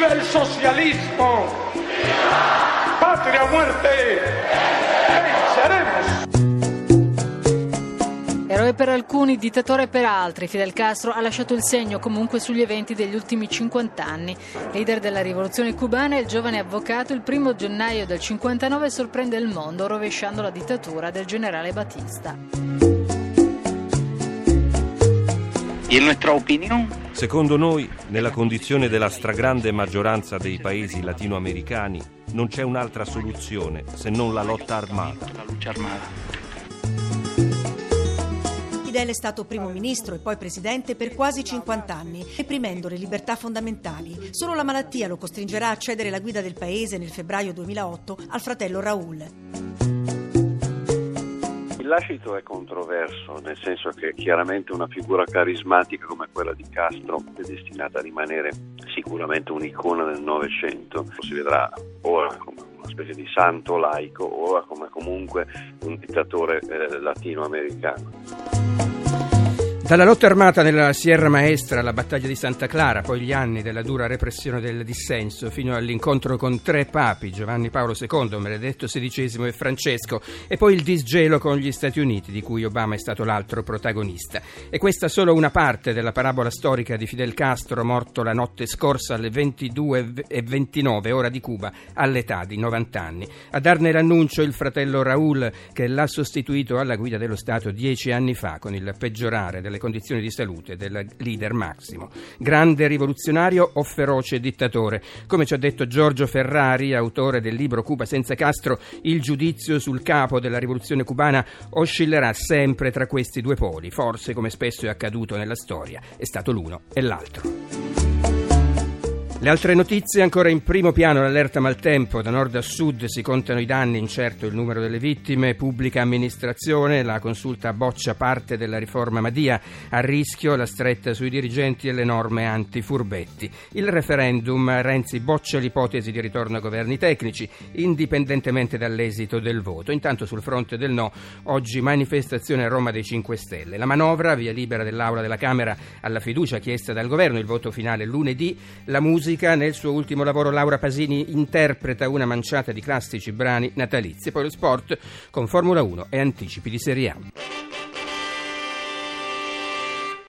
¡Viva el socialismo! ¡Patria o muerte! ¡Venceremos! Eroe per alcuni, dittatore per altri, Fidel Castro ha lasciato il segno comunque sugli eventi degli ultimi 50 anni. Leader della rivoluzione cubana, il giovane avvocato il primo gennaio del 59 sorprende il mondo rovesciando la dittatura del generale Batista. Y en nuestra opinión, Secondo noi, nella condizione della stragrande maggioranza dei paesi latinoamericani, non c'è un'altra soluzione se non la lotta armata. la lucha armata. Fidel è stato primo ministro e poi presidente per quasi 50 anni, reprimendo le libertà fondamentali. Solo la malattia lo costringerà a cedere la guida del paese nel febbraio 2008 al fratello Raúl. Lascito è controverso, nel senso che chiaramente una figura carismatica come quella di Castro è destinata a rimanere sicuramente un'icona del Novecento. Si vedrà ora come una specie di santo laico, ora come comunque un dittatore eh, latinoamericano. Dalla lotta armata nella Sierra Maestra alla battaglia di Santa Clara, poi gli anni della dura repressione del dissenso, fino all'incontro con tre papi, Giovanni Paolo II, Benedetto XVI e Francesco, e poi il disgelo con gli Stati Uniti, di cui Obama è stato l'altro protagonista. E questa solo una parte della parabola storica di Fidel Castro, morto la notte scorsa alle 22.29 ora di Cuba, all'età di 90 anni. A darne l'annuncio il fratello Raúl, che l'ha sostituito alla guida dello Stato dieci anni fa, con il peggiorare delle condizioni di salute del leader Massimo. Grande rivoluzionario o feroce dittatore? Come ci ha detto Giorgio Ferrari, autore del libro Cuba senza Castro, il giudizio sul capo della rivoluzione cubana oscillerà sempre tra questi due poli. Forse, come spesso è accaduto nella storia, è stato l'uno e l'altro. Le altre notizie ancora in primo piano l'allerta maltempo, da nord a sud si contano i danni, incerto il numero delle vittime, pubblica amministrazione, la consulta boccia parte della riforma Madia, a rischio la stretta sui dirigenti e le norme antifurbetti. Il referendum, Renzi boccia l'ipotesi di ritorno a governi tecnici, indipendentemente dall'esito del voto. Intanto sul fronte del no, oggi manifestazione a Roma dei 5 Stelle. La manovra, via libera dell'Aula della Camera alla fiducia chiesta dal governo, il voto finale lunedì, la musica nel suo ultimo lavoro Laura Pasini interpreta una manciata di classici brani natalizi. Poi lo sport con Formula 1 e anticipi di Serie A.